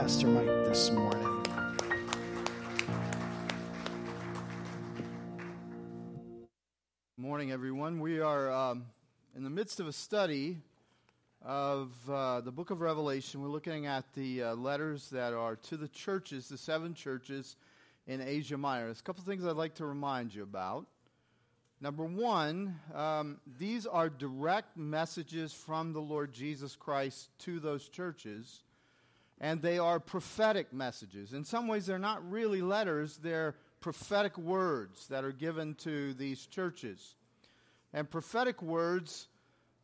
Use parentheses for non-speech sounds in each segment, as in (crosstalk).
Pastor Mike this morning. Morning, everyone. We are um, in the midst of a study of uh, the book of Revelation. We're looking at the uh, letters that are to the churches, the seven churches in Asia Minor. There's a couple things I'd like to remind you about. Number one, um, these are direct messages from the Lord Jesus Christ to those churches, and they are prophetic messages. In some ways, they're not really letters, they're prophetic words that are given to these churches. And prophetic words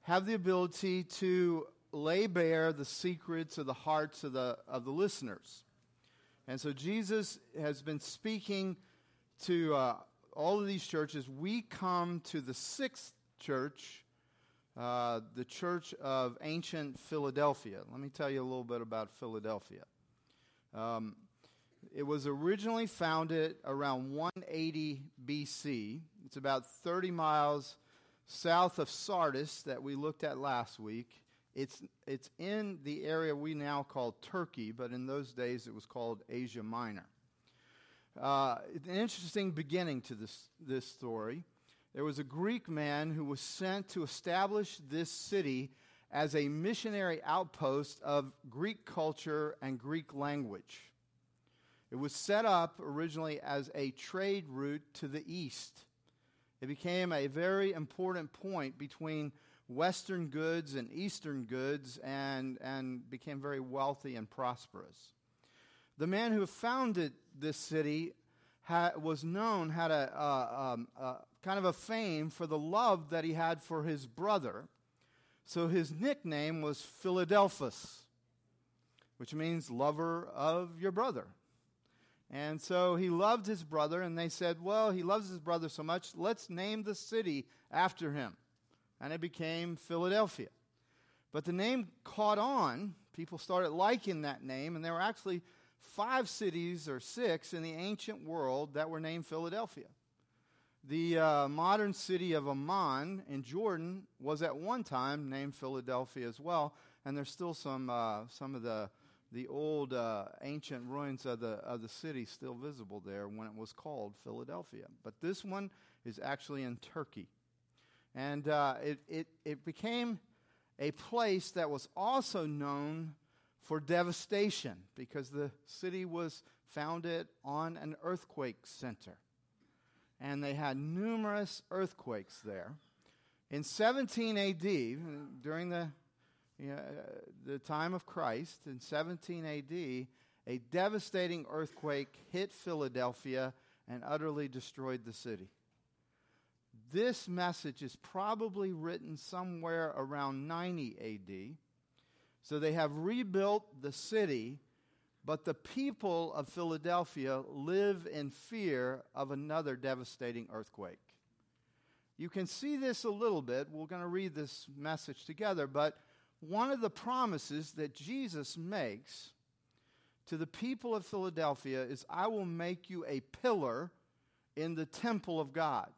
have the ability to lay bare the secrets of the hearts of the, of the listeners. And so Jesus has been speaking to uh, all of these churches. We come to the sixth church, uh, the church of ancient Philadelphia. Let me tell you a little bit about Philadelphia. Um, it was originally founded around 180 BC. It's about 30 miles south of Sardis that we looked at last week. It's, it's in the area we now call Turkey, but in those days it was called Asia Minor. Uh, an interesting beginning to this, this story. There was a Greek man who was sent to establish this city as a missionary outpost of Greek culture and Greek language. It was set up originally as a trade route to the east. It became a very important point between Western goods and Eastern goods and, and became very wealthy and prosperous. The man who founded this city was known, had a, um, kind of a fame for the love that he had for his brother. So his nickname was Philadelphus, which means lover of your brother. And so he loved his brother, and they said, Well, he loves his brother so much, let's name the city after him. And it became Philadelphia. But the name caught on. People started liking that name, and there were actually five cities or six in the ancient world that were named Philadelphia. The uh, modern city of Amman in Jordan was at one time named Philadelphia as well, and there's still some, uh, some of the the old uh, ancient ruins of the, of the city still visible there when it was called Philadelphia. But this one is actually in Turkey. And uh, it, it, it became a place that was also known for devastation because the city was founded on an earthquake center. And they had numerous earthquakes there. In 17 AD, during the you know, the time of Christ, in 17 AD, a devastating earthquake hit Philadelphia and utterly destroyed the city. This message is probably written somewhere around 90 AD. So they have rebuilt the city, but the people of Philadelphia live in fear of another devastating earthquake. You can see this a little bit. We're going to read this message together, but one of the promises that Jesus makes to the people of Philadelphia is I will make you a pillar in the temple of God.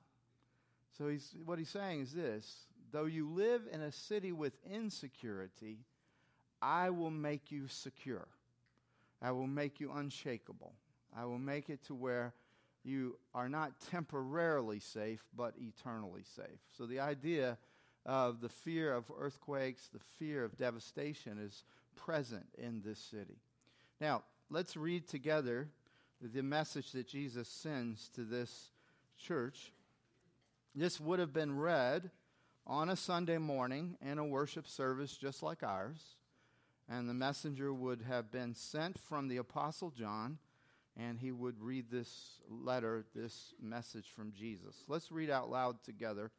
So he's, what he's saying is this though you live in a city with insecurity, I will make you secure. I will make you unshakable. I will make it to where you are not temporarily safe, but eternally safe. So the idea of the fear of earthquakes, the fear of devastation is present in this city. Now, let's read together the message that Jesus sends to this church. This would have been read on a Sunday morning in a worship service just like ours, and the messenger would have been sent from the Apostle John, and he would read this letter, this message from Jesus. Let's read out loud together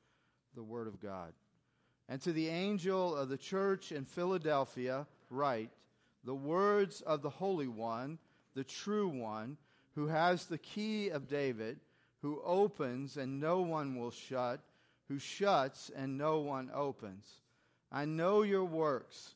the Word of God. And to the angel of the church in Philadelphia, write the words of the Holy One, the true One, who has the key of David, who opens and no one will shut, who shuts and no one opens. I know your works.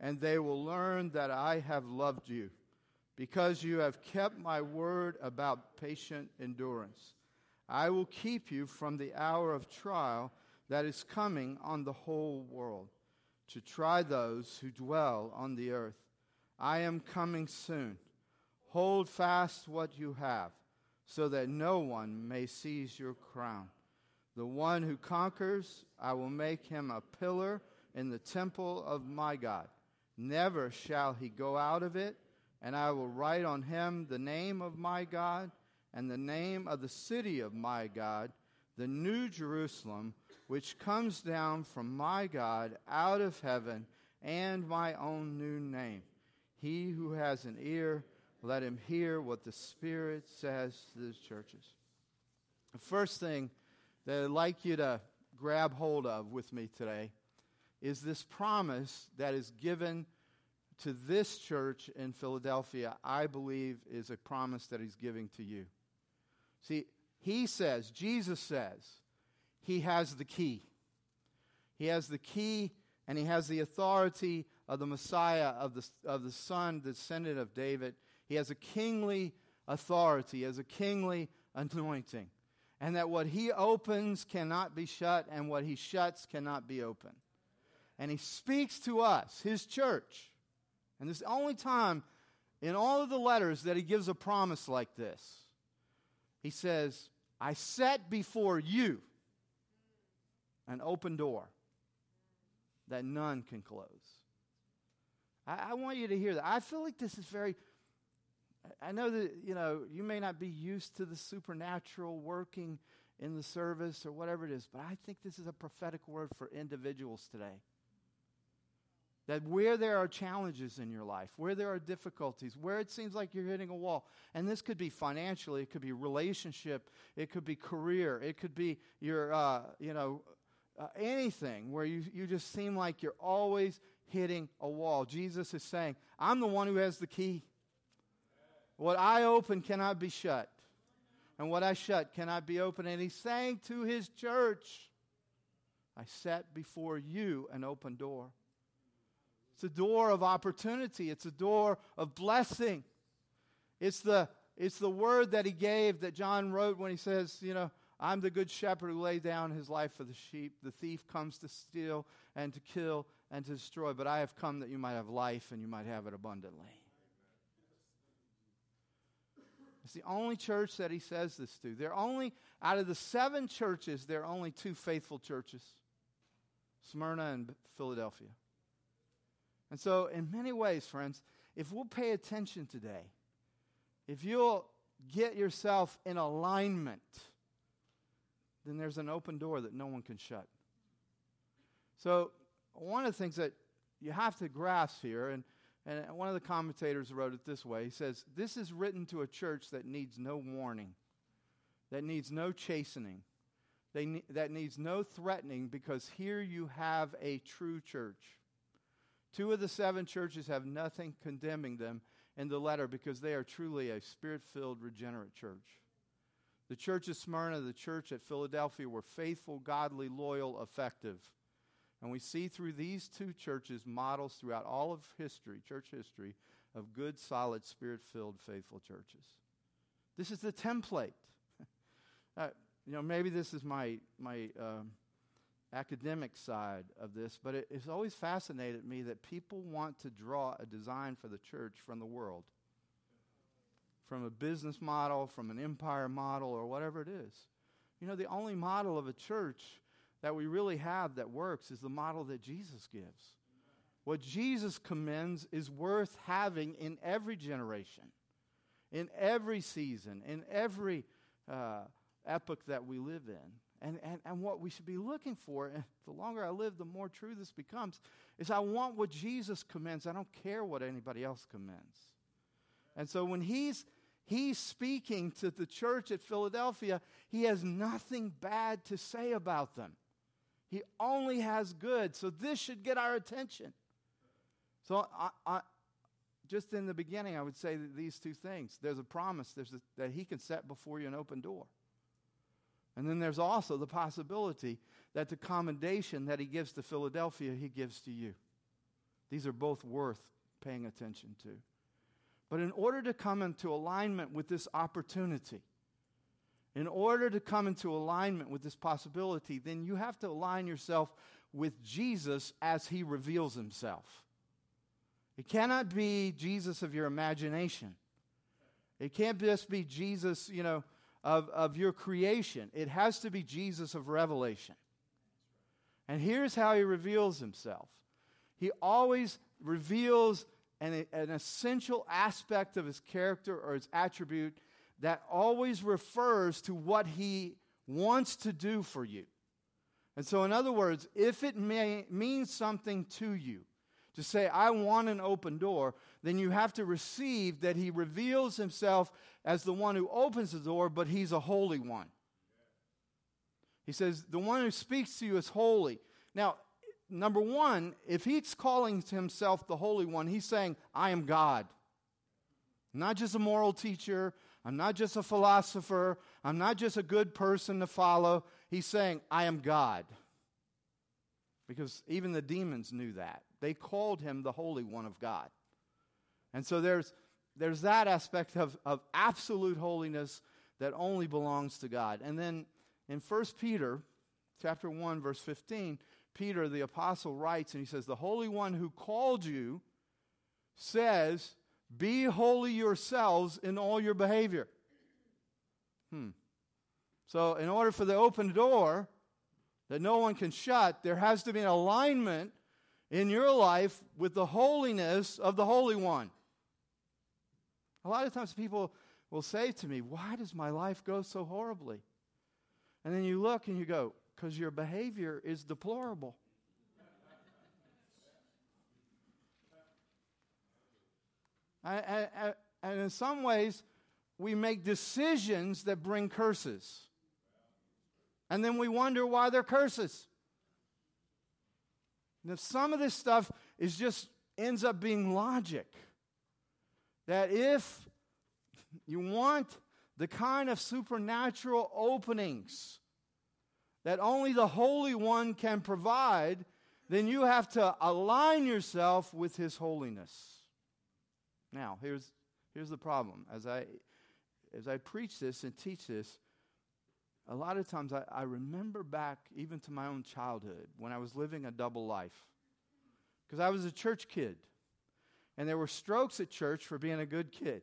and they will learn that I have loved you, because you have kept my word about patient endurance. I will keep you from the hour of trial that is coming on the whole world, to try those who dwell on the earth. I am coming soon. Hold fast what you have, so that no one may seize your crown. The one who conquers, I will make him a pillar in the temple of my God. Never shall he go out of it, and I will write on him the name of my God and the name of the city of my God, the new Jerusalem, which comes down from my God out of heaven, and my own new name. He who has an ear, let him hear what the Spirit says to the churches. The first thing that I'd like you to grab hold of with me today is this promise that is given to this church in Philadelphia, I believe is a promise that he's giving to you. See, he says, Jesus says, he has the key. He has the key and he has the authority of the Messiah, of the, of the Son, descendant of David. He has a kingly authority, he has a kingly anointing. And that what he opens cannot be shut, and what he shuts cannot be open. And he speaks to us, his church. And this is the only time in all of the letters that he gives a promise like this. He says, I set before you an open door that none can close. I, I, want you to hear that. I feel like this is very. I know that you know you may not be used to the supernatural working in the service or whatever it is, but I think this is a prophetic word for individuals today. That where there are challenges in your life, where there are difficulties, where it seems like you're hitting a wall, and this could be financially, it could be relationship, it could be career, it could be your, uh, you know, uh, anything where you, you just seem like you're always hitting a wall. Jesus is saying, I'm the one who has the key. What I open cannot be shut, and what I shut cannot be open. And he's saying to his church, I set before you an open door. It's a door of opportunity, it's a door of blessing. It's the, it's the word that he gave that John wrote when he says, you know, I'm the good shepherd who laid down his life for the sheep. The thief comes to steal and to kill and to destroy, but I have come that you might have life and you might have it abundantly. It's the only church that he says this to. There are only, out of the seven churches, there are only two faithful churches Smyrna and Philadelphia. And so, in many ways, friends, if we'll pay attention today, if you'll get yourself in alignment, then there's an open door that no one can shut. So, one of the things that you have to grasp here, and, and one of the commentators wrote it this way he says, This is written to a church that needs no warning, that needs no chastening, they, that needs no threatening, because here you have a true church. Two of the seven churches have nothing condemning them in the letter because they are truly a spirit filled, regenerate church. The church of Smyrna, the church at Philadelphia were faithful, godly, loyal, effective. And we see through these two churches models throughout all of history, church history, of good, solid, spirit filled, faithful churches. This is the template. (laughs) uh, you know, maybe this is my, my um, academic side of this, but it, it's always fascinated me that people want to draw a design for the church from the world from a business model, from an empire model, or whatever it is. You know, the only model of a church that we really have that works is the model that Jesus gives. What Jesus commends is worth having in every generation, in every season, in every uh, epoch that we live in. And, and, and what we should be looking for, and the longer I live, the more true this becomes, is I want what Jesus commends. I don't care what anybody else commends. And so when he's he's speaking to the church at Philadelphia, he has nothing bad to say about them. He only has good. So this should get our attention. So I, I, just in the beginning, I would say these two things. There's a promise there's a, that He can set before you an open door. And then there's also the possibility that the commendation that He gives to Philadelphia, He gives to you. These are both worth paying attention to. But in order to come into alignment with this opportunity, in order to come into alignment with this possibility, then you have to align yourself with Jesus as he reveals himself. It cannot be Jesus of your imagination. It can't just be Jesus, you know, of, of your creation. It has to be Jesus of revelation. And here's how he reveals himself he always reveals an, an essential aspect of his character or his attribute that always refers to what he wants to do for you. And so, in other words, if it may, means something to you to say, I want an open door, then you have to receive that he reveals himself as the one who opens the door, but he's a holy one. He says, The one who speaks to you is holy. Now, number one, if he's calling himself the Holy One, he's saying, I am God. I'm not just a moral teacher. I'm not just a philosopher. I'm not just a good person to follow. He's saying, I am God. Because even the demons knew that. They called him the Holy One of God. And so there's, there's that aspect of, of absolute holiness that only belongs to God. And then in 1 Peter chapter 1, verse 15, Peter, the apostle, writes, and he says, The Holy One who called you says, Be holy yourselves in all your behavior. Hmm. So, in order for the open door that no one can shut, there has to be an alignment in your life with the holiness of the Holy One. A lot of times people will say to me, Why does my life go so horribly? And then you look and you go, because your behavior is deplorable. and in some ways, we make decisions that bring curses. And then we wonder why they're curses. Now, some of this stuff is just ends up being logic. That if you want the kind of supernatural openings that only the Holy One can provide, then you have to align yourself with His holiness. Now, here's, here's the problem. As I, as I preach this and teach this, a lot of times I, I remember back even to my own childhood when I was living a double life. Because I was a church kid. And there were strokes at church for being a good kid.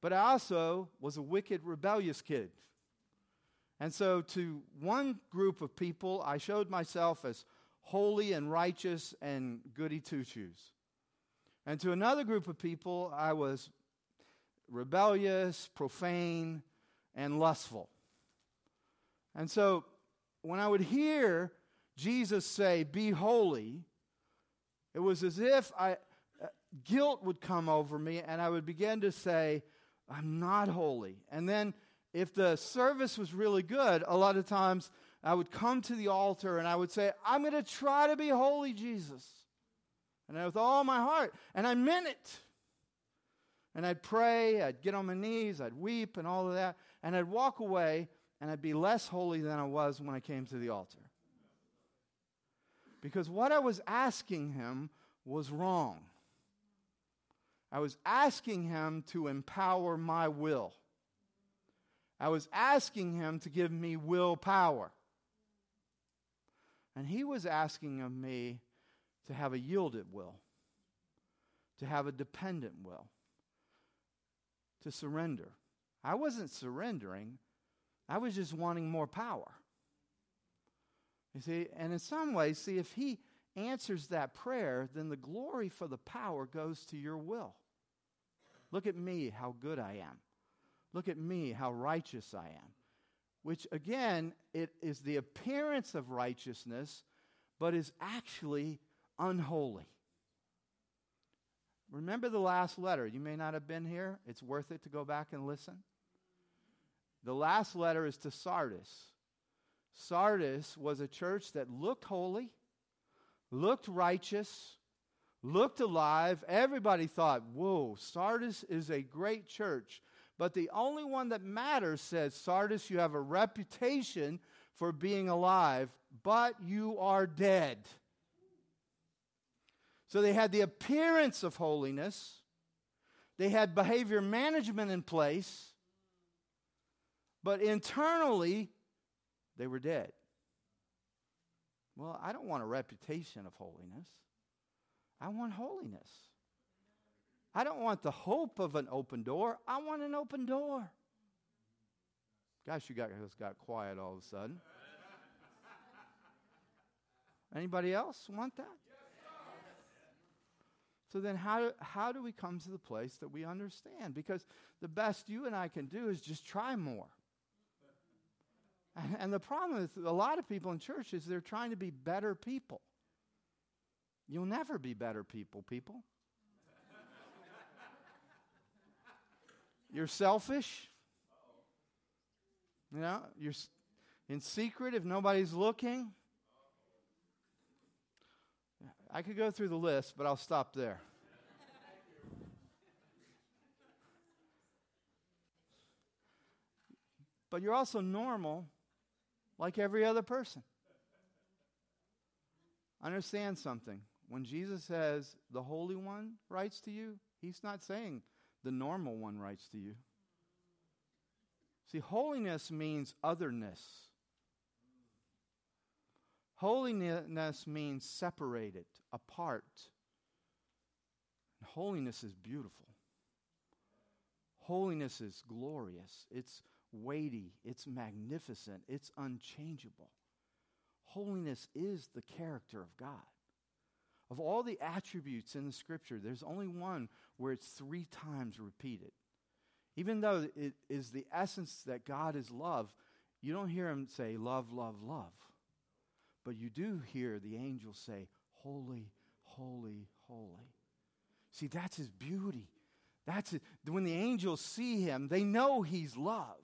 But I also was a wicked, rebellious kid. And so, to one group of people, I showed myself as holy and righteous and goody two shoes. And to another group of people, I was rebellious, profane, and lustful. And so, when I would hear Jesus say, Be holy, it was as if I, uh, guilt would come over me and I would begin to say, I'm not holy. And then if the service was really good, a lot of times I would come to the altar and I would say, I'm going to try to be holy, Jesus. And with all my heart. And I meant it. And I'd pray, I'd get on my knees, I'd weep, and all of that. And I'd walk away, and I'd be less holy than I was when I came to the altar. Because what I was asking him was wrong. I was asking him to empower my will. I was asking him to give me willpower. And he was asking of me to have a yielded will, to have a dependent will, to surrender. I wasn't surrendering, I was just wanting more power. You see, and in some ways, see, if he answers that prayer, then the glory for the power goes to your will. Look at me, how good I am. Look at me, how righteous I am. Which, again, it is the appearance of righteousness, but is actually unholy. Remember the last letter. You may not have been here. It's worth it to go back and listen. The last letter is to Sardis. Sardis was a church that looked holy, looked righteous, looked alive. Everybody thought, whoa, Sardis is a great church. But the only one that matters says, Sardis, you have a reputation for being alive, but you are dead. So they had the appearance of holiness, they had behavior management in place, but internally, they were dead. Well, I don't want a reputation of holiness. I want holiness. I don't want the hope of an open door. I want an open door. Gosh, you got, got quiet all of a sudden. Anybody else want that? So then, how, how do we come to the place that we understand? Because the best you and I can do is just try more. (laughs) And, the problem is, a lot of people in church is they're trying to be better people. You'll never be better people, people. (laughs) You're selfish. You know, you're in secret if nobody's looking. I could go through the list, but I'll stop there. (laughs) but you're also normal like every other person. Understand something. When Jesus says the Holy One writes to you, he's not saying the normal one writes to you. See, holiness means otherness. Holiness means separated, apart. And holiness is beautiful. Holiness is glorious. It's weighty. It's magnificent. It's unchangeable. Holiness is the character of God. Of all the attributes in the scripture, there's only one where it's three times repeated. Even though it is the essence that God is love, you don't hear him say, love, love, love. But you do hear the angels say, Holy, holy, holy. See, that's his beauty. That's it. When the angels see him, they know he's love.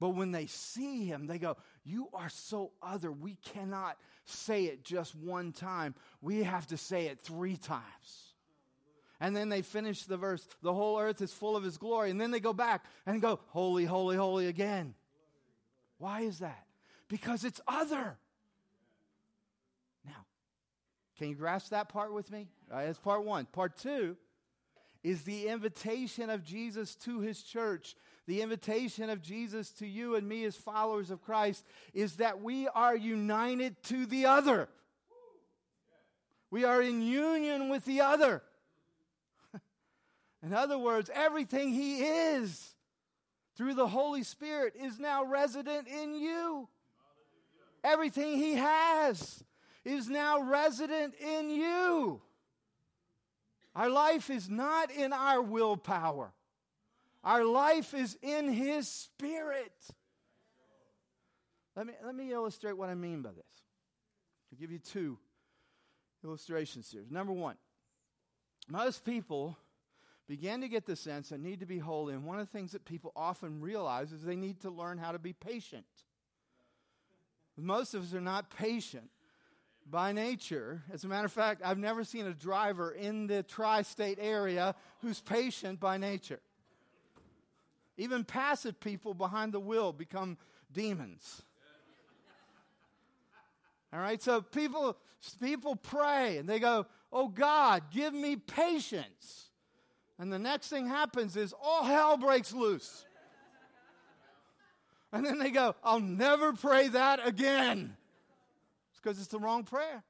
But when they see him, they go, You are so other. We cannot say it just one time. We have to say it three times. And then they finish the verse, The whole earth is full of his glory. And then they go back and go, Holy, holy, holy again. Why is that? Because it's other. Now, can you grasp that part with me? Right, that's part one. Part two is the invitation of Jesus to his church. The invitation of Jesus to you and me as followers of Christ is that we are united to the other. We are in union with the other. (laughs) in other words, everything he is through the Holy Spirit is now resident in you. Everything he has is now resident in you. Our life is not in our willpower. Our life is in His Spirit. Let me, let me illustrate what I mean by this. I'll give you two illustrations here. Number one, most people begin to get the sense they need to be holy, and one of the things that people often realize is they need to learn how to be patient. Most of us are not patient by nature. As a matter of fact, I've never seen a driver in the tri state area who's patient by nature. Even passive people behind the wheel become demons. All right, so people, people pray and they go, Oh God, give me patience. And the next thing happens is all hell breaks loose. And then they go, I'll never pray that again because it's the wrong prayer.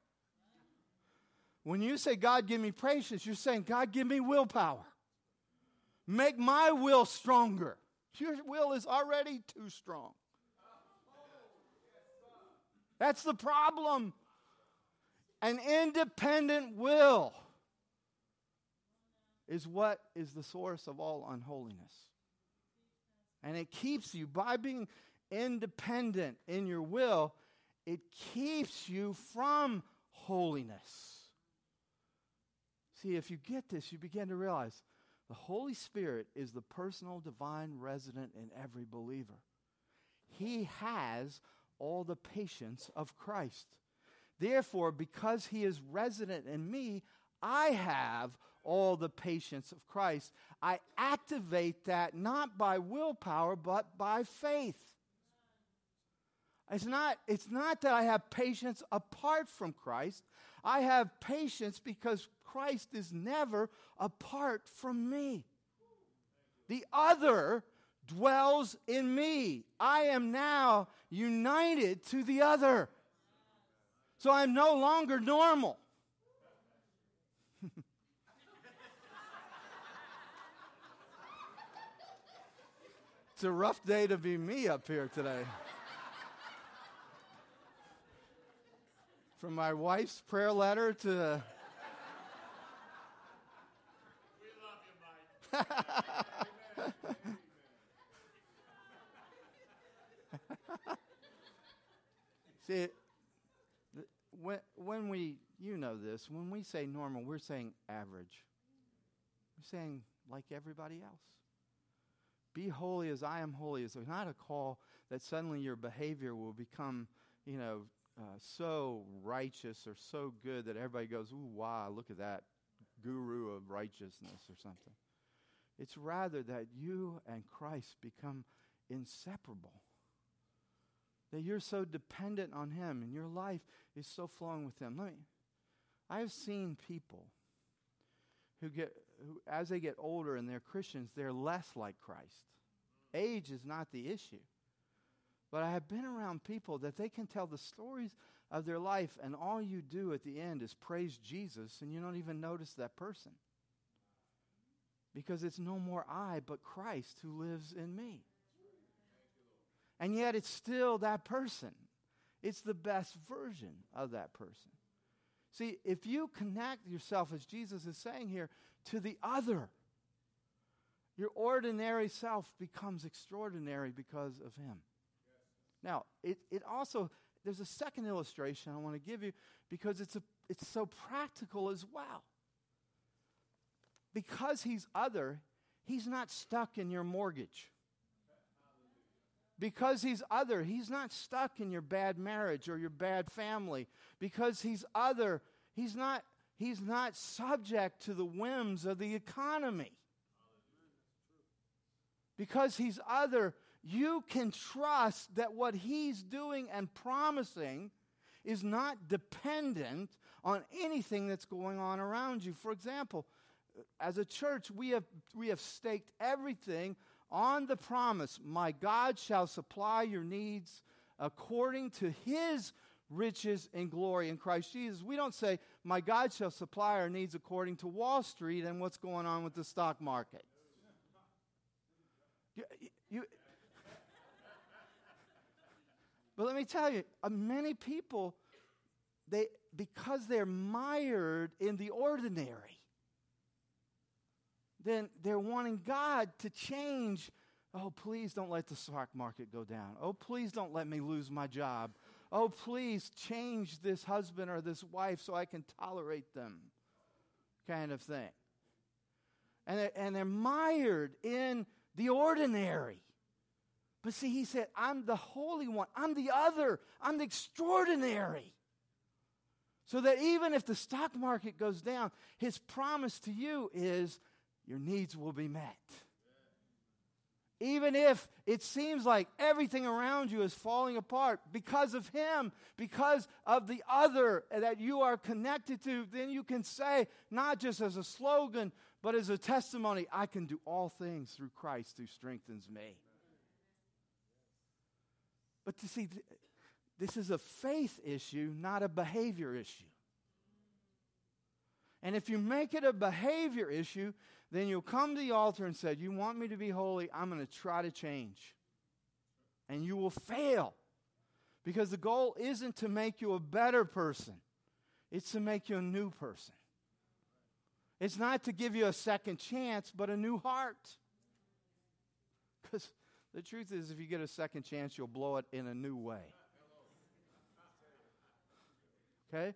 When you say, God, give me patience, you're saying, God, give me willpower. Make my will stronger. Your will is already too strong. That's the problem. An independent will is what is the source of all unholiness. And it keeps you, by being independent in your will, it keeps you from holiness. See, if you get this, you begin to realize the Holy Spirit is the personal divine resident in every believer. He has all the patience of Christ. Therefore, because he is resident in me, I have all the patience of Christ. I activate that not by willpower, but by faith. It's not, it's not that I have patience apart from Christ. I have patience because Christ is never apart from me. The other dwells in me. I am now united to the other. So I'm no longer normal. (laughs) it's a rough day to be me up here today. From my wife's prayer letter to. We love you, Mike. (laughs) See, when, when we, you know this, when we say normal, we're saying average. We're saying like everybody else. Be holy as I am holy is not a call that suddenly your behavior will become, you know, uh, so righteous or so good that everybody goes, ooh, wow, look at that guru of righteousness or something. It's rather that you and Christ become inseparable. That you're so dependent on Him and your life is so flowing with Him. Me, I have seen people who get, who, as they get older and they're Christians, they're less like Christ. Age is not the issue. But I have been around people that they can tell the stories of their life, and all you do at the end is praise Jesus, and you don't even notice that person. Because it's no more I, but Christ who lives in me. And yet it's still that person. It's the best version of that person. See, if you connect yourself, as Jesus is saying here, to the other, your ordinary self becomes extraordinary because of him. Now, it, it also, there's a second illustration I want to give you because it's, a, it's so practical as well. Because he's other, he's not stuck in your mortgage. Because he's other, he's not stuck in your bad marriage or your bad family. Because he's other, he's not, he's not subject to the whims of the economy. Because he's other, you can trust that what he's doing and promising is not dependent on anything that's going on around you. For example, as a church, we have, we have staked everything on the promise My God shall supply your needs according to his riches and glory in Christ Jesus. We don't say, My God shall supply our needs according to Wall Street and what's going on with the stock market. You, you, (laughs) but let me tell you, uh, many people, they, because they're mired in the ordinary, then they're wanting God to change. Oh, please don't let the stock market go down. Oh, please don't let me lose my job. Oh, please change this husband or this wife so I can tolerate them, kind of thing. And they're, and they're mired in the ordinary. But see, he said, I'm the Holy One. I'm the other. I'm the extraordinary. So that even if the stock market goes down, his promise to you is your needs will be met. Even if it seems like everything around you is falling apart because of him, because of the other that you are connected to, then you can say, not just as a slogan, but as a testimony, I can do all things through Christ who strengthens me. But to see, this is a faith issue, not a behavior issue. And if you make it a behavior issue, then you'll come to the altar and say, You want me to be holy? I'm going to try to change. And you will fail. Because the goal isn't to make you a better person, it's to make you a new person. It's not to give you a second chance, but a new heart. Because the truth is, if you get a second chance, you'll blow it in a new way. Okay?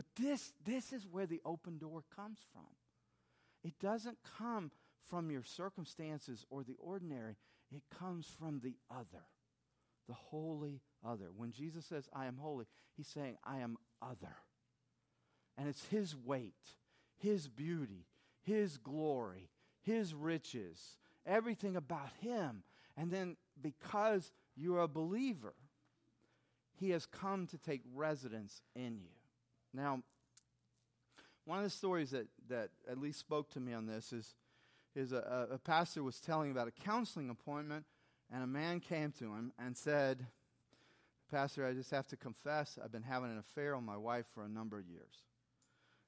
But this, this is where the open door comes from. It doesn't come from your circumstances or the ordinary, it comes from the other, the holy other. When Jesus says, I am holy, he's saying, I am other. And it's His weight, His beauty, His glory, His riches, everything about Him. And then because you're a believer, He has come to take residence in you. Now, one of the stories that, that at least spoke to me on this is, is a, a pastor was telling about a counseling appointment, and a man came to him and said, Pastor, I just have to confess, I've been having an affair on my wife for a number of years.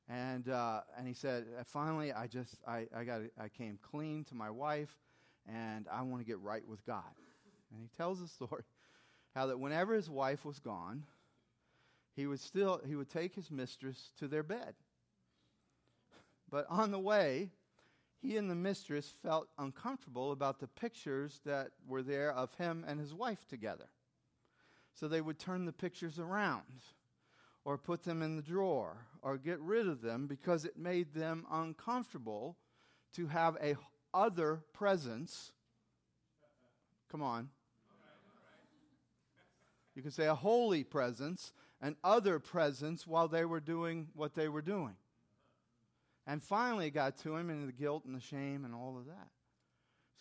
And, uh, and he said, finally, I just, I, I, got, I came clean to my wife, and I want to get right with God. And he tells the story how that whenever his wife was gone, he would still, he would take his mistress to their bed. But on the way, he and the mistress felt uncomfortable about the pictures that were there of him and his wife together. So they would turn the pictures around or put them in the drawer or get rid of them because it made them uncomfortable to have a other presence. Come on. You could say a holy presence, an other presence while they were doing what they were doing. And finally, it got to him and the guilt and the shame and all of that.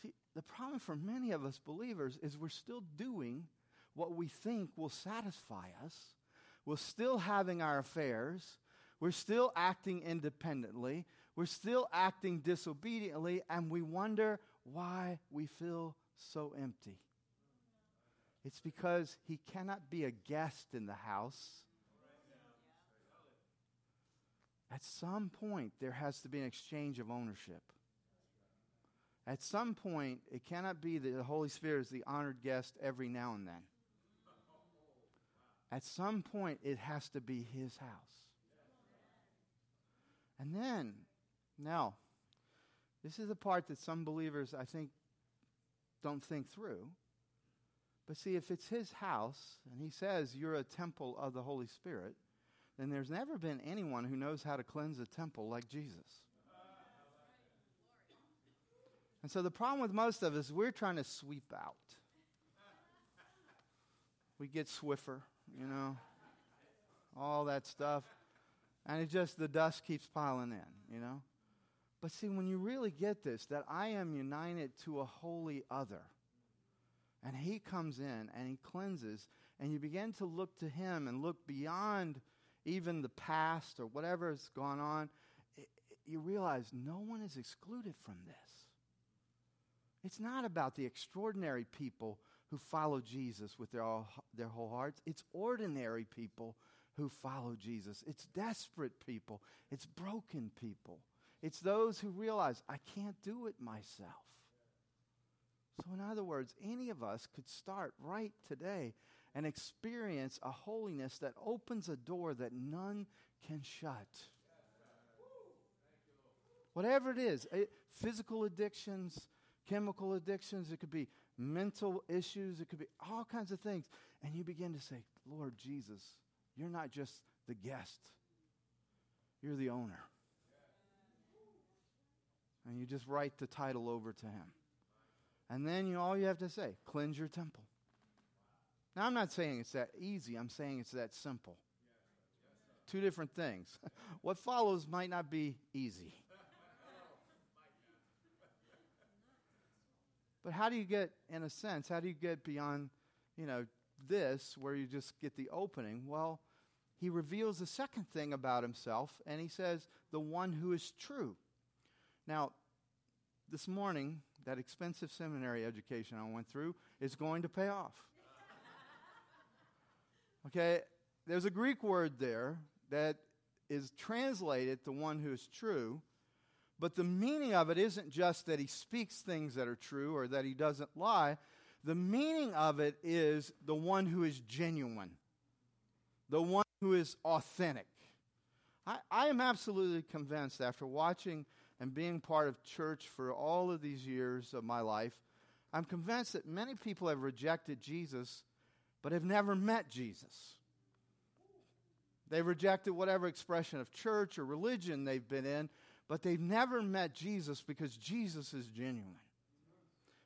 See, the problem for many of us believers is we're still doing what we think will satisfy us. We're still having our affairs. We're still acting independently. We're still acting disobediently, and we wonder why we feel so empty. It's because he cannot be a guest in the house. At some point, there has to be an exchange of ownership. At some point, it cannot be that the Holy Spirit is the honored guest every now and then. At some point, it has to be his house. And then, now, this is the part that some believers, I think, don't think through. But see, if it's his house, and he says you're a temple of the Holy Spirit, then there's never been anyone who knows how to cleanse a temple like Jesus. And so the problem with most of us, we're trying to sweep out. We get Swiffer you know, all that stuff. And it just, the dust keeps piling in, you know. But see, when you really get this, that I am united to a holy other, and he comes in and he cleanses, and you begin to look to him and look beyond even the past or whatever has gone on, you realize no one is excluded from this. It's not about the extraordinary people who follow Jesus with their, all, their whole hearts. It's ordinary people who follow Jesus. It's desperate people. It's broken people. It's those who realize, I can't do it myself. So, in other words, any of us could start right today and experience a holiness that opens a door that none can shut. Whatever it is, it, physical addictions, chemical addictions, it could be mental issues, it could be all kinds of things. And you begin to say, Lord Jesus, you're not just the guest, you're the owner. And you just write the title over to him. And then you all you have to say, cleanse your temple. Now I'm not saying it's that easy, I'm saying it's that simple. Two different things. (laughs) what follows might not be easy. But how do you get, in a sense, how do you get beyond, you know, this where you just get the opening? Well, he reveals the second thing about himself, and he says, the one who is true. Now, this morning, that expensive seminary education I went through is going to pay off. okay? There's a Greek word there that is translated the one who is true, but the meaning of it isn't just that he speaks things that are true or that he doesn't lie. The meaning of it is the one who is genuine, the one who is authentic. I, I am absolutely convinced after watching and being part of church for all of these years of my life, I'm convinced that many people have rejected Jesus but have never met Jesus. They've rejected whatever expression of church or religion they've been in but they've never met Jesus because Jesus is genuine.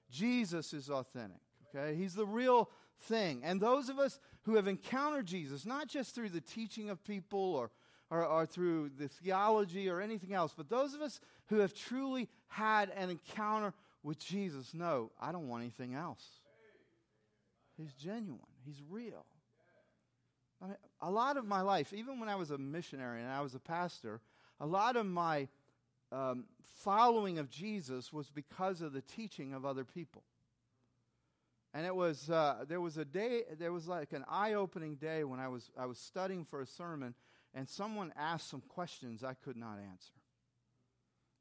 Jesus is authentic, okay? He's the real thing. And those of us who have encountered Jesus, not just through the teaching of people or, or, or through the theology or anything else. But those of us who have truly had an encounter with Jesus know I don't want anything else. He's genuine, He's real. I mean, a lot of my life, even when I was a missionary and I was a pastor, a lot of my um, following of Jesus was because of the teaching of other people. And it was uh, there was a day there was like an eye-opening day when I was I was studying for a sermon, and someone asked some questions I could not answer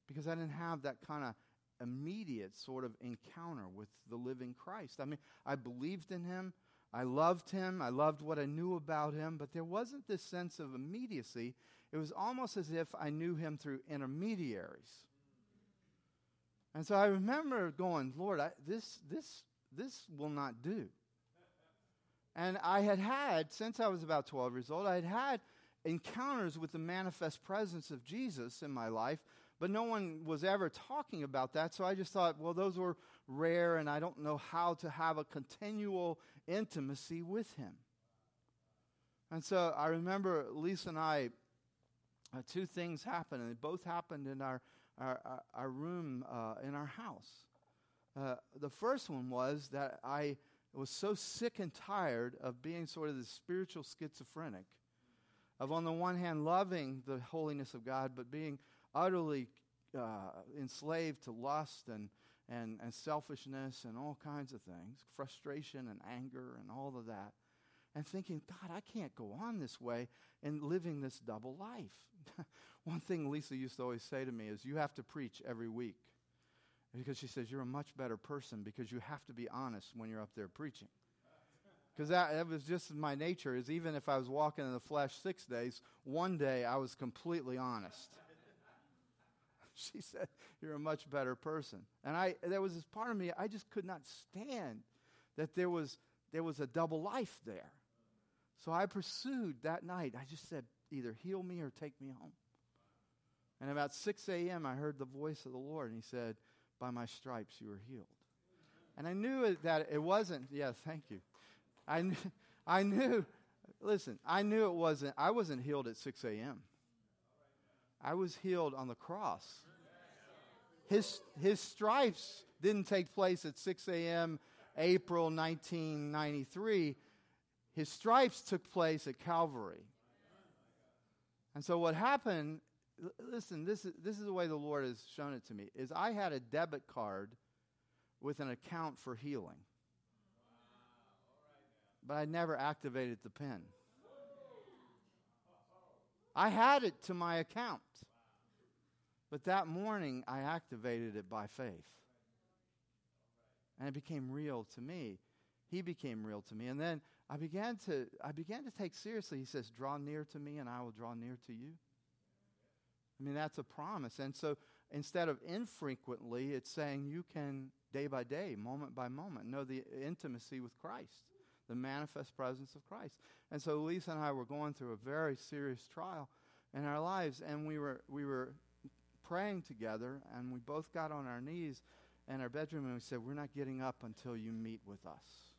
because I didn't have that kind of immediate sort of encounter with the living Christ. I mean, I believed in him. I loved him. I loved what I knew about him, but there wasn't this sense of immediacy. It was almost as if I knew him through intermediaries. And so I remember going, Lord, I, this, this this will not do. And I had had, since I was about 12 years old, I had had encounters with the manifest presence of Jesus in my life, but no one was ever talking about that. So I just thought, well, those were rare, and I don't know how to have a continual intimacy with him. And so I remember Lisa and I, uh, two things happened, and they both happened in our, our, our room uh, in our house. Uh, the first one was that I was so sick and tired of being sort of the spiritual schizophrenic, of on the one hand loving the holiness of God, but being utterly uh, enslaved to lust and, and, and selfishness and all kinds of things, frustration and anger and all of that, and thinking, God, I can't go on this way and living this double life. (laughs) One thing Lisa used to always say to me is, You have to preach every week. Because she says, You're a much better person because you have to be honest when you're up there preaching. Because that, that was just my nature, is even if I was walking in the flesh six days, one day I was completely honest. (laughs) she said, You're a much better person. And I there was this part of me, I just could not stand that there was there was a double life there. So I pursued that night. I just said, either heal me or take me home. And about 6 a.m., I heard the voice of the Lord, and He said, by my stripes you were healed. And I knew that it wasn't, yeah, thank you. I knew, I knew, listen, I knew it wasn't, I wasn't healed at 6 a.m. I was healed on the cross. His, his stripes didn't take place at 6 a.m. April 1993. His stripes took place at Calvary. And so what happened listen, this is, this is the way the Lord has shown it to me, is I had a debit card with an account for healing. But I never activated the PIN. I had it to my account. But that morning, I activated it by faith. And it became real to me. He became real to me. And then I began to, I began to take seriously. He says, Draw near to me, and I will draw near to you. I mean, that's a promise. And so instead of infrequently, it's saying you can day by day, moment by moment, know the intimacy with Christ, the manifest presence of Christ. And so Lisa and I were going through a very serious trial in our lives, and we were, we were praying together, and we both got on our knees in our bedroom and we said, We're not getting up until you meet with us.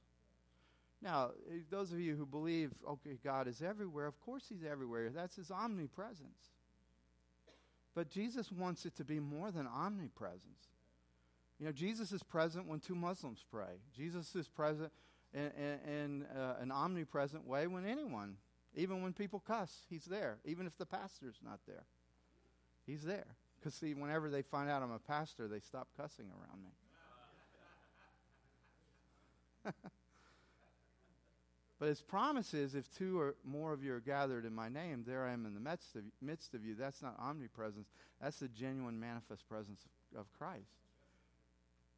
Now, those of you who believe, okay, God is everywhere, of course He's everywhere. That's His omnipresence. But Jesus wants it to be more than omnipresence. You know, Jesus is present when two Muslims pray. Jesus is present in, in uh, an omnipresent way when anyone, even when people cuss, he's there. Even if the pastor's not there, he's there. Because, see, whenever they find out I'm a pastor, they stop cussing around me. (laughs) But his promise is if two or more of you are gathered in my name, there I am in the midst of, midst of you. That's not omnipresence, that's the genuine manifest presence of, of Christ.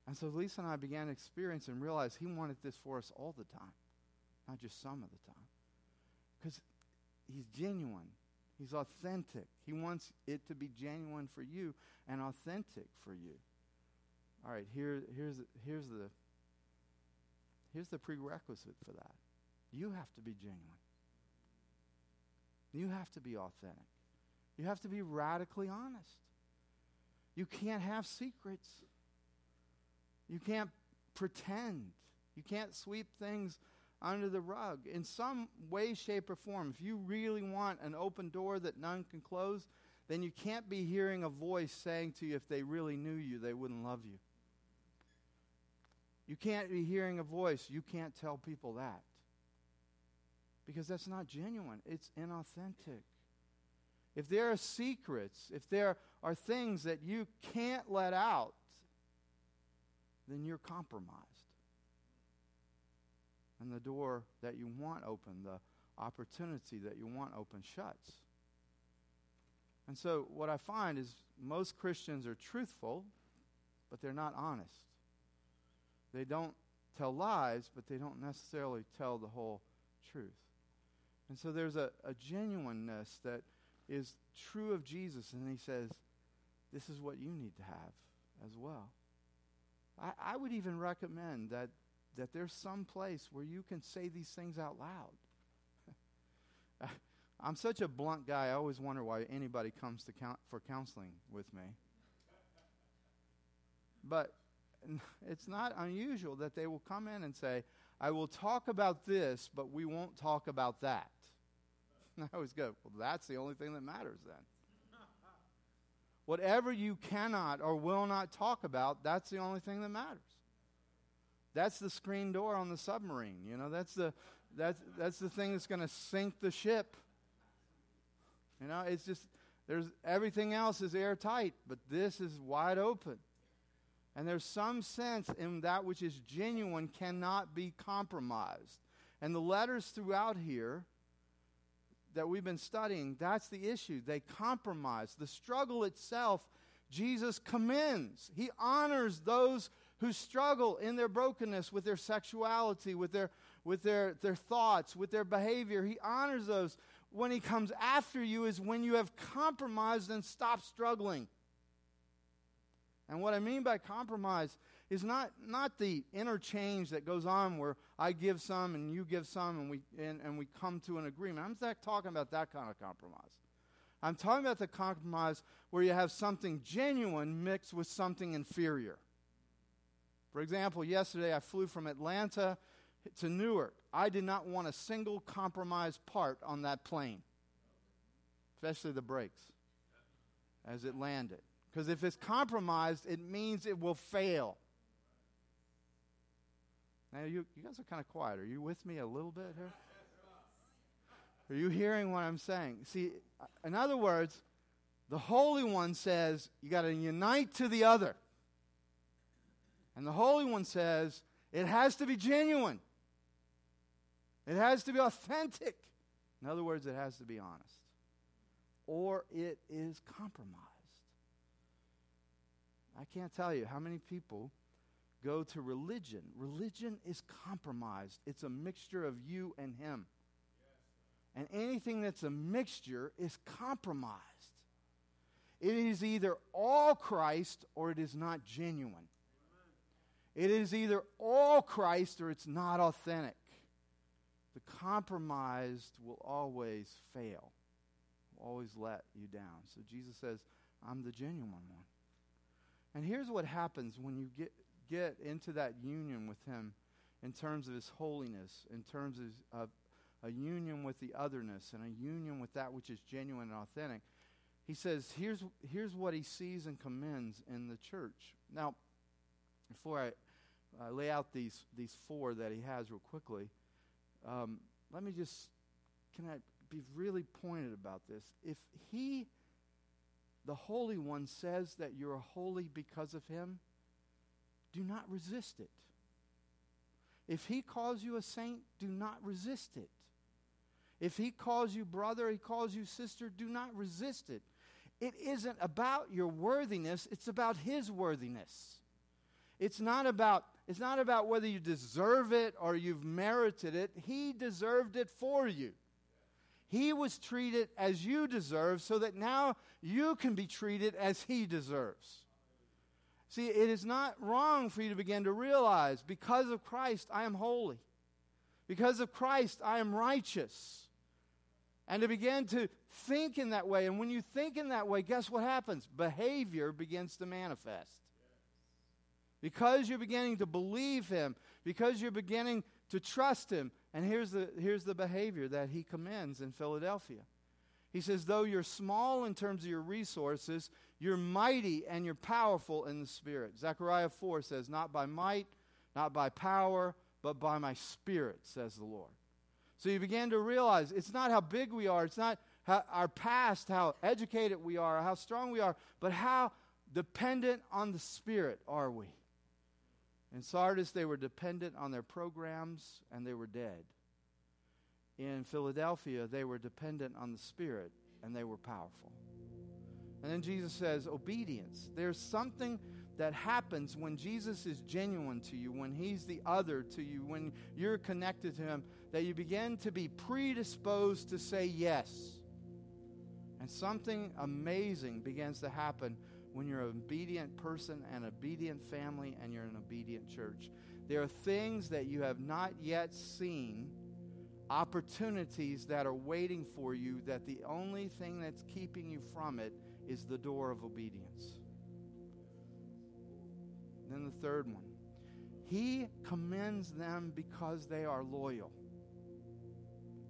And so Lisa and I began to experience and realize he wanted this for us all the time, not just some of the time. Because he's genuine, he's authentic. He wants it to be genuine for you and authentic for you. All right, here, here's, here's, the, here's the prerequisite for that. You have to be genuine. You have to be authentic. You have to be radically honest. You can't have secrets. You can't pretend. You can't sweep things under the rug in some way, shape, or form. If you really want an open door that none can close, then you can't be hearing a voice saying to you, if they really knew you, they wouldn't love you. You can't be hearing a voice. You can't tell people that. Because that's not genuine, it's inauthentic. If there are secrets, if there are things that you can't let out, then you're compromised. And the door that you want open, the opportunity that you want open, shuts. And so, what I find is most Christians are truthful, but they're not honest. They don't tell lies, but they don't necessarily tell the whole truth. And so, there's a, a genuineness that is true of Jesus, and he says, This is what you need to have as well. I, I would even recommend that, that there's some place where you can say these things out loud. (laughs) I'm such a blunt guy, I always wonder why anybody comes to count for counseling with me. But (laughs) it's not unusual that they will come in and say, I will talk about this, but we won't talk about that. And (laughs) I always go, Well, that's the only thing that matters then. Whatever you cannot or will not talk about, that's the only thing that matters. That's the screen door on the submarine. You know, that's the, that's, that's the thing that's going to sink the ship. You know, it's just, there's, everything else is airtight, but this is wide open. And there's some sense in that which is genuine cannot be compromised. And the letters throughout here that we've been studying, that's the issue. They compromise. The struggle itself, Jesus commends. He honors those who struggle in their brokenness with their sexuality, with their, with their, their thoughts, with their behavior. He honors those. When he comes after you is when you have compromised and stopped struggling. And what I mean by compromise is not, not the interchange that goes on where I give some and you give some and we, and, and we come to an agreement. I'm not talking about that kind of compromise. I'm talking about the compromise where you have something genuine mixed with something inferior. For example, yesterday I flew from Atlanta to Newark. I did not want a single compromised part on that plane, especially the brakes as it landed. Because if it's compromised, it means it will fail. Now, you, you guys are kind of quiet. Are you with me a little bit here? Are you hearing what I'm saying? See, in other words, the Holy One says you got to unite to the other. And the Holy One says it has to be genuine, it has to be authentic. In other words, it has to be honest, or it is compromised. I can't tell you how many people go to religion. Religion is compromised, it's a mixture of you and Him. And anything that's a mixture is compromised. It is either all Christ or it is not genuine. It is either all Christ or it's not authentic. The compromised will always fail, will always let you down. So Jesus says, I'm the genuine one. And here's what happens when you get, get into that union with Him in terms of His holiness, in terms of, a union with the otherness, and a union with that which is genuine and authentic. He says, here's, here's what He sees and commends in the church. Now, before I uh, lay out these, these four that He has real quickly, um, let me just, can I be really pointed about this? If He the Holy One says that you're holy because of Him, do not resist it. If He calls you a saint, do not resist it. If He calls you brother, He calls you sister, do not resist it. It isn't about your worthiness, it's about His worthiness. It's not about it's not about whether you deserve it or you've merited it. He deserved it for you. He was treated as you deserve so that now you can be treated as he deserves. See, it is not wrong for you to begin to realize because of Christ, I am holy. Because of Christ, I am righteous. And to begin to think in that way. And when you think in that way, guess what happens? Behavior begins to manifest. Because you're beginning to believe Him, because you're beginning to trust Him, And here's the, here's the behavior that he commends in Philadelphia. He says, Though you're small in terms of your resources, you're mighty and you're powerful in the Spirit. Zechariah 4 says, Not by might, not by power, but by my Spirit, says the Lord. So you begin to realize it's not how big we are, it's not our past, how educated we are, how strong we are, but how dependent on the Spirit are we. In Sardis, they were dependent on their programs and they were dead. In Philadelphia, they were dependent on the Spirit and they were powerful. And then Jesus says, obedience. There's something that happens when Jesus is genuine to you, when He's the other to you, when you're connected to Him, that you begin to be predisposed to say yes. And something amazing begins to happen when you're an obedient person, an obedient family, and you're an obedient church. There are things that you have not yet seen, opportunities that are waiting for you, that the only thing that's keeping you from it is the door of obedience. then the third one He commends them because they are loyal.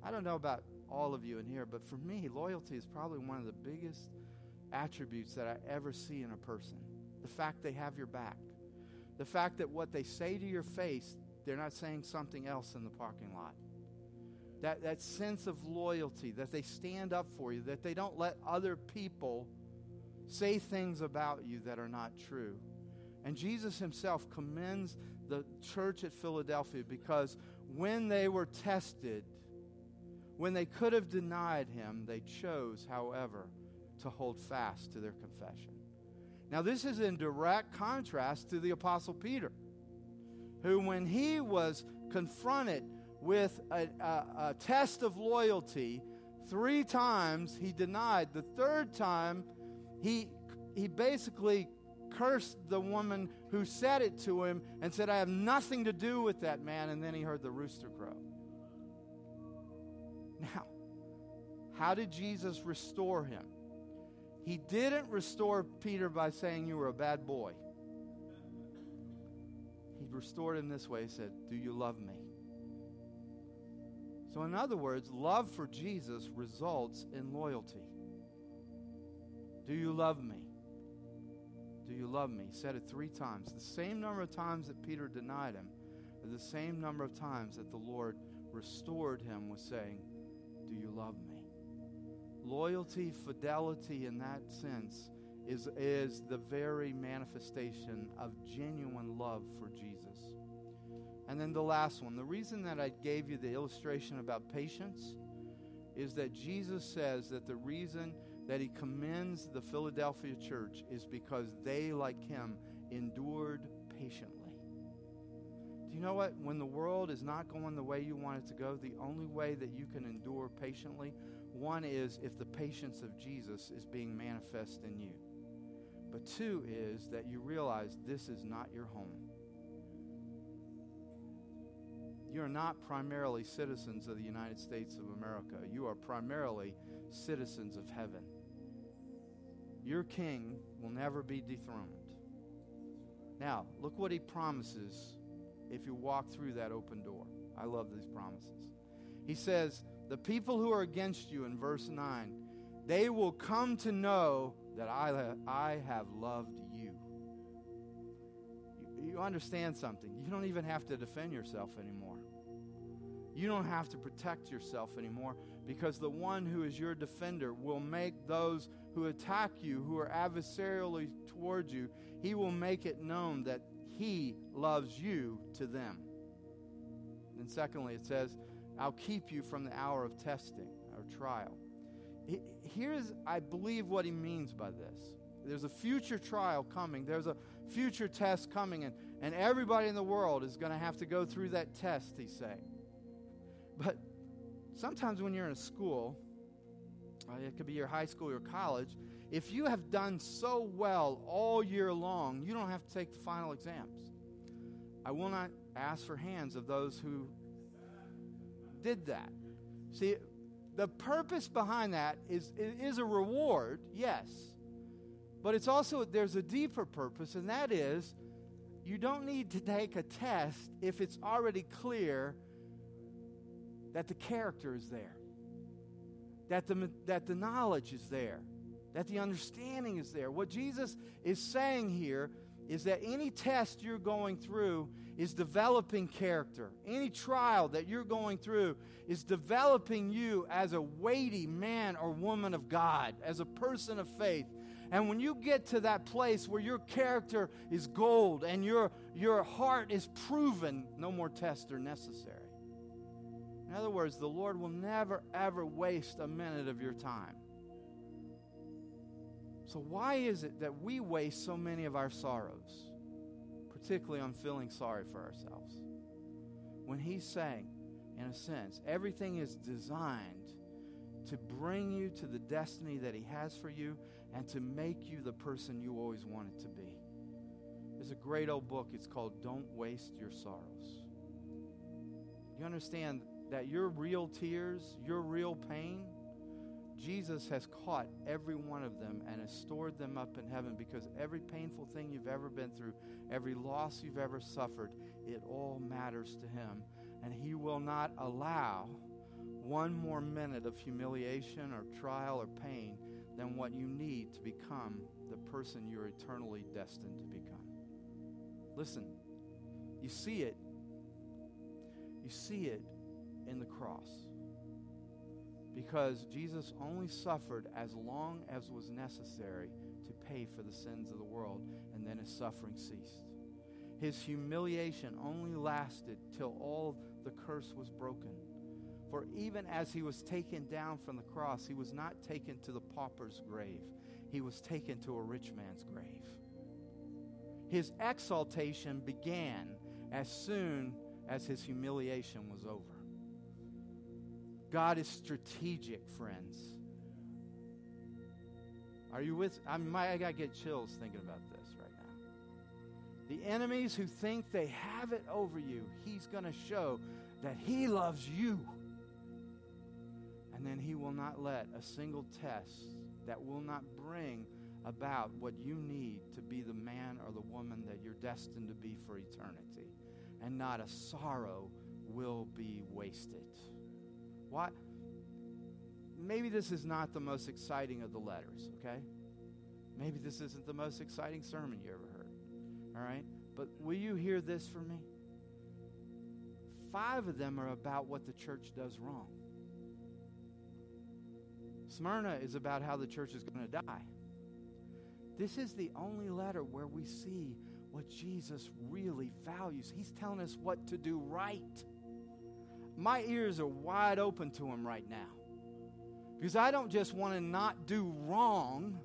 I don't know about all of you in here, but for me, loyalty is probably one of the biggest attributes that I ever see in a person. The fact they have your back. The fact that what they say to your face, they're not saying something else in the parking lot. That, that sense of loyalty, that they stand up for you, that they don't let other people say things about you that are not true. And Jesus himself commends the church at Philadelphia because when they were tested, when they could have denied him, they chose, however, to hold fast to their confession. Now, this is in direct contrast to the Apostle Peter, who, when he was confronted with a, a, a test of loyalty, three times he denied. The third time, he, he basically cursed the woman who said it to him and said, I have nothing to do with that man. And then he heard the rooster crow. Now, how did Jesus restore him? He didn't restore Peter by saying you were a bad boy. He restored him this way. He said, Do you love me? So, in other words, love for Jesus results in loyalty. Do you love me? Do you love me? He said it three times. The same number of times that Peter denied him, the same number of times that the Lord restored him was saying, Do you love me? Loyalty, fidelity in that sense is, is the very manifestation of genuine love for Jesus. And then the last one the reason that I gave you the illustration about patience is that Jesus says that the reason that he commends the Philadelphia church is because they, like him, endured patiently. Do you know what? When the world is not going the way you want it to go, the only way that you can endure patiently one is if the patience of Jesus is being manifest in you. But two is that you realize this is not your home. You are not primarily citizens of the United States of America. You are primarily citizens of heaven. Your king will never be dethroned. Now, look what he promises if you walk through that open door. I love these promises. He says, the people who are against you in verse 9, they will come to know that I, I have loved you. you. You understand something. You don't even have to defend yourself anymore. You don't have to protect yourself anymore because the one who is your defender will make those who attack you, who are adversarially towards you, he will make it known that he loves you to them. And secondly, it says, I'll keep you from the hour of testing or trial. Here's, I believe, what he means by this. There's a future trial coming, there's a future test coming, and, and everybody in the world is going to have to go through that test, he's saying. But sometimes when you're in a school, uh, it could be your high school or college, if you have done so well all year long, you don't have to take the final exams. I will not ask for hands of those who did that. See, the purpose behind that is it is a reward, yes. But it's also there's a deeper purpose, and that is you don't need to take a test if it's already clear that the character is there, that the, that the knowledge is there, that the understanding is there. What Jesus is saying here is that any test you're going through is developing character. Any trial that you're going through is developing you as a weighty man or woman of God, as a person of faith. And when you get to that place where your character is gold and your, your heart is proven, no more tests are necessary. In other words, the Lord will never, ever waste a minute of your time. So, why is it that we waste so many of our sorrows, particularly on feeling sorry for ourselves? When He's saying, in a sense, everything is designed to bring you to the destiny that He has for you and to make you the person you always wanted to be. There's a great old book. It's called Don't Waste Your Sorrows. You understand that your real tears, your real pain, Jesus has caught every one of them and has stored them up in heaven because every painful thing you've ever been through, every loss you've ever suffered, it all matters to Him. And He will not allow one more minute of humiliation or trial or pain than what you need to become the person you're eternally destined to become. Listen, you see it. You see it in the cross. Because Jesus only suffered as long as was necessary to pay for the sins of the world, and then his suffering ceased. His humiliation only lasted till all the curse was broken. For even as he was taken down from the cross, he was not taken to the pauper's grave, he was taken to a rich man's grave. His exaltation began as soon as his humiliation was over. God is strategic, friends. Are you with? I I got to get chills thinking about this right now. The enemies who think they have it over you, He's to show that He loves you. And then He will not let a single test that will not bring about what you need to be the man or the woman that you're destined to be for eternity. And not a sorrow will be wasted. Why? Maybe this is not the most exciting of the letters, okay? Maybe this isn't the most exciting sermon you ever heard, all right? But will you hear this from me? Five of them are about what the church does wrong. Smyrna is about how the church is going to die. This is the only letter where we see what Jesus really values. He's telling us what to do right my ears are wide open to him right now. Because I don't just want to not do wrong.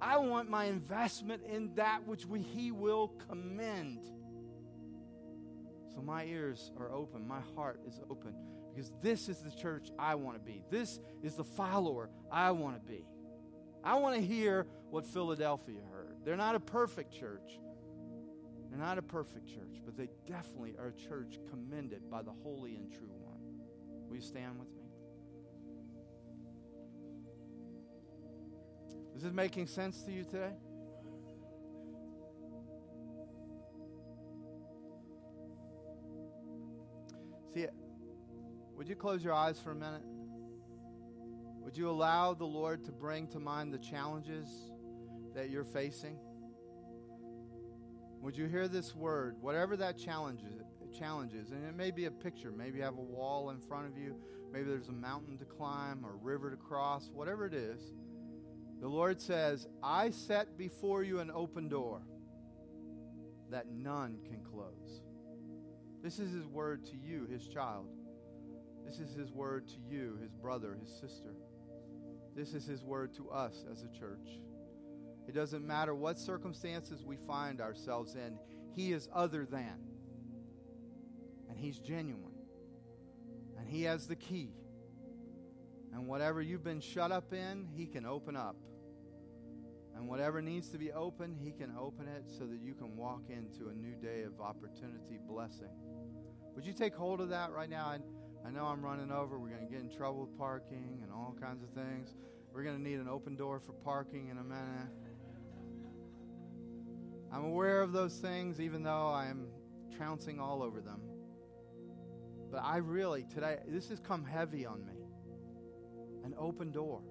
I want my investment in that which we, he will commend. So my ears are open, my heart is open, because this is the church I want to be. This is the follower I want to be. I want to hear what Philadelphia heard. They're not a perfect church, they're not a perfect church, but they definitely are a church commended by the holy and true one. Will you stand with me? Is this making sense to you today? See, would you close your eyes for a minute? Would you allow the Lord to bring to mind the challenges that you're facing? Would you hear this word, whatever that challenge is, challenges, and it may be a picture, maybe you have a wall in front of you, maybe there's a mountain to climb or a river to cross, whatever it is. The Lord says, I set before you an open door that none can close. This is His word to you, His child. This is His word to you, His brother, His sister. This is His word to us as a church. It doesn't matter what circumstances we find ourselves in, He is other than. And He's genuine. And He has the key. And whatever you've been shut up in, He can open up. And whatever needs to be open, He can open it so that you can walk into a new day of opportunity, blessing. Would you take hold of that right now? I, I know I'm running over. We're going to get in trouble with parking and all kinds of things. We're going to need an open door for parking in a minute. I'm aware of those things, even though I'm trouncing all over them. But I really, today, this has come heavy on me. An open door.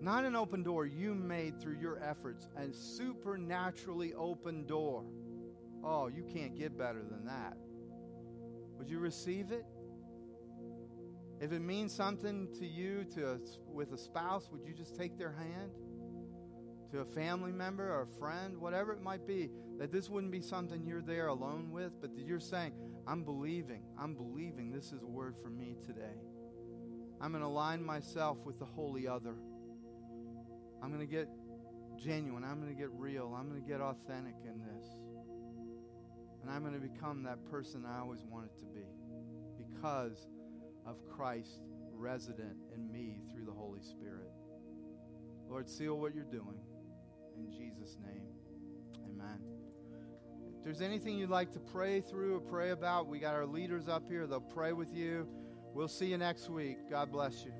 Not an open door you made through your efforts, a supernaturally open door. Oh, you can't get better than that. Would you receive it? If it means something to you to with a spouse, would you just take their hand? To a family member or a friend, whatever it might be, that this wouldn't be something you're there alone with, but that you're saying, I'm believing, I'm believing this is a word for me today. I'm going to align myself with the holy other. I'm going to get genuine. I'm going to get real. I'm going to get authentic in this. And I'm going to become that person I always wanted to be because of Christ resident in me through the Holy Spirit. Lord, seal what you're doing. In Jesus' name, amen. If there's anything you'd like to pray through or pray about, we got our leaders up here. They'll pray with you. We'll see you next week. God bless you.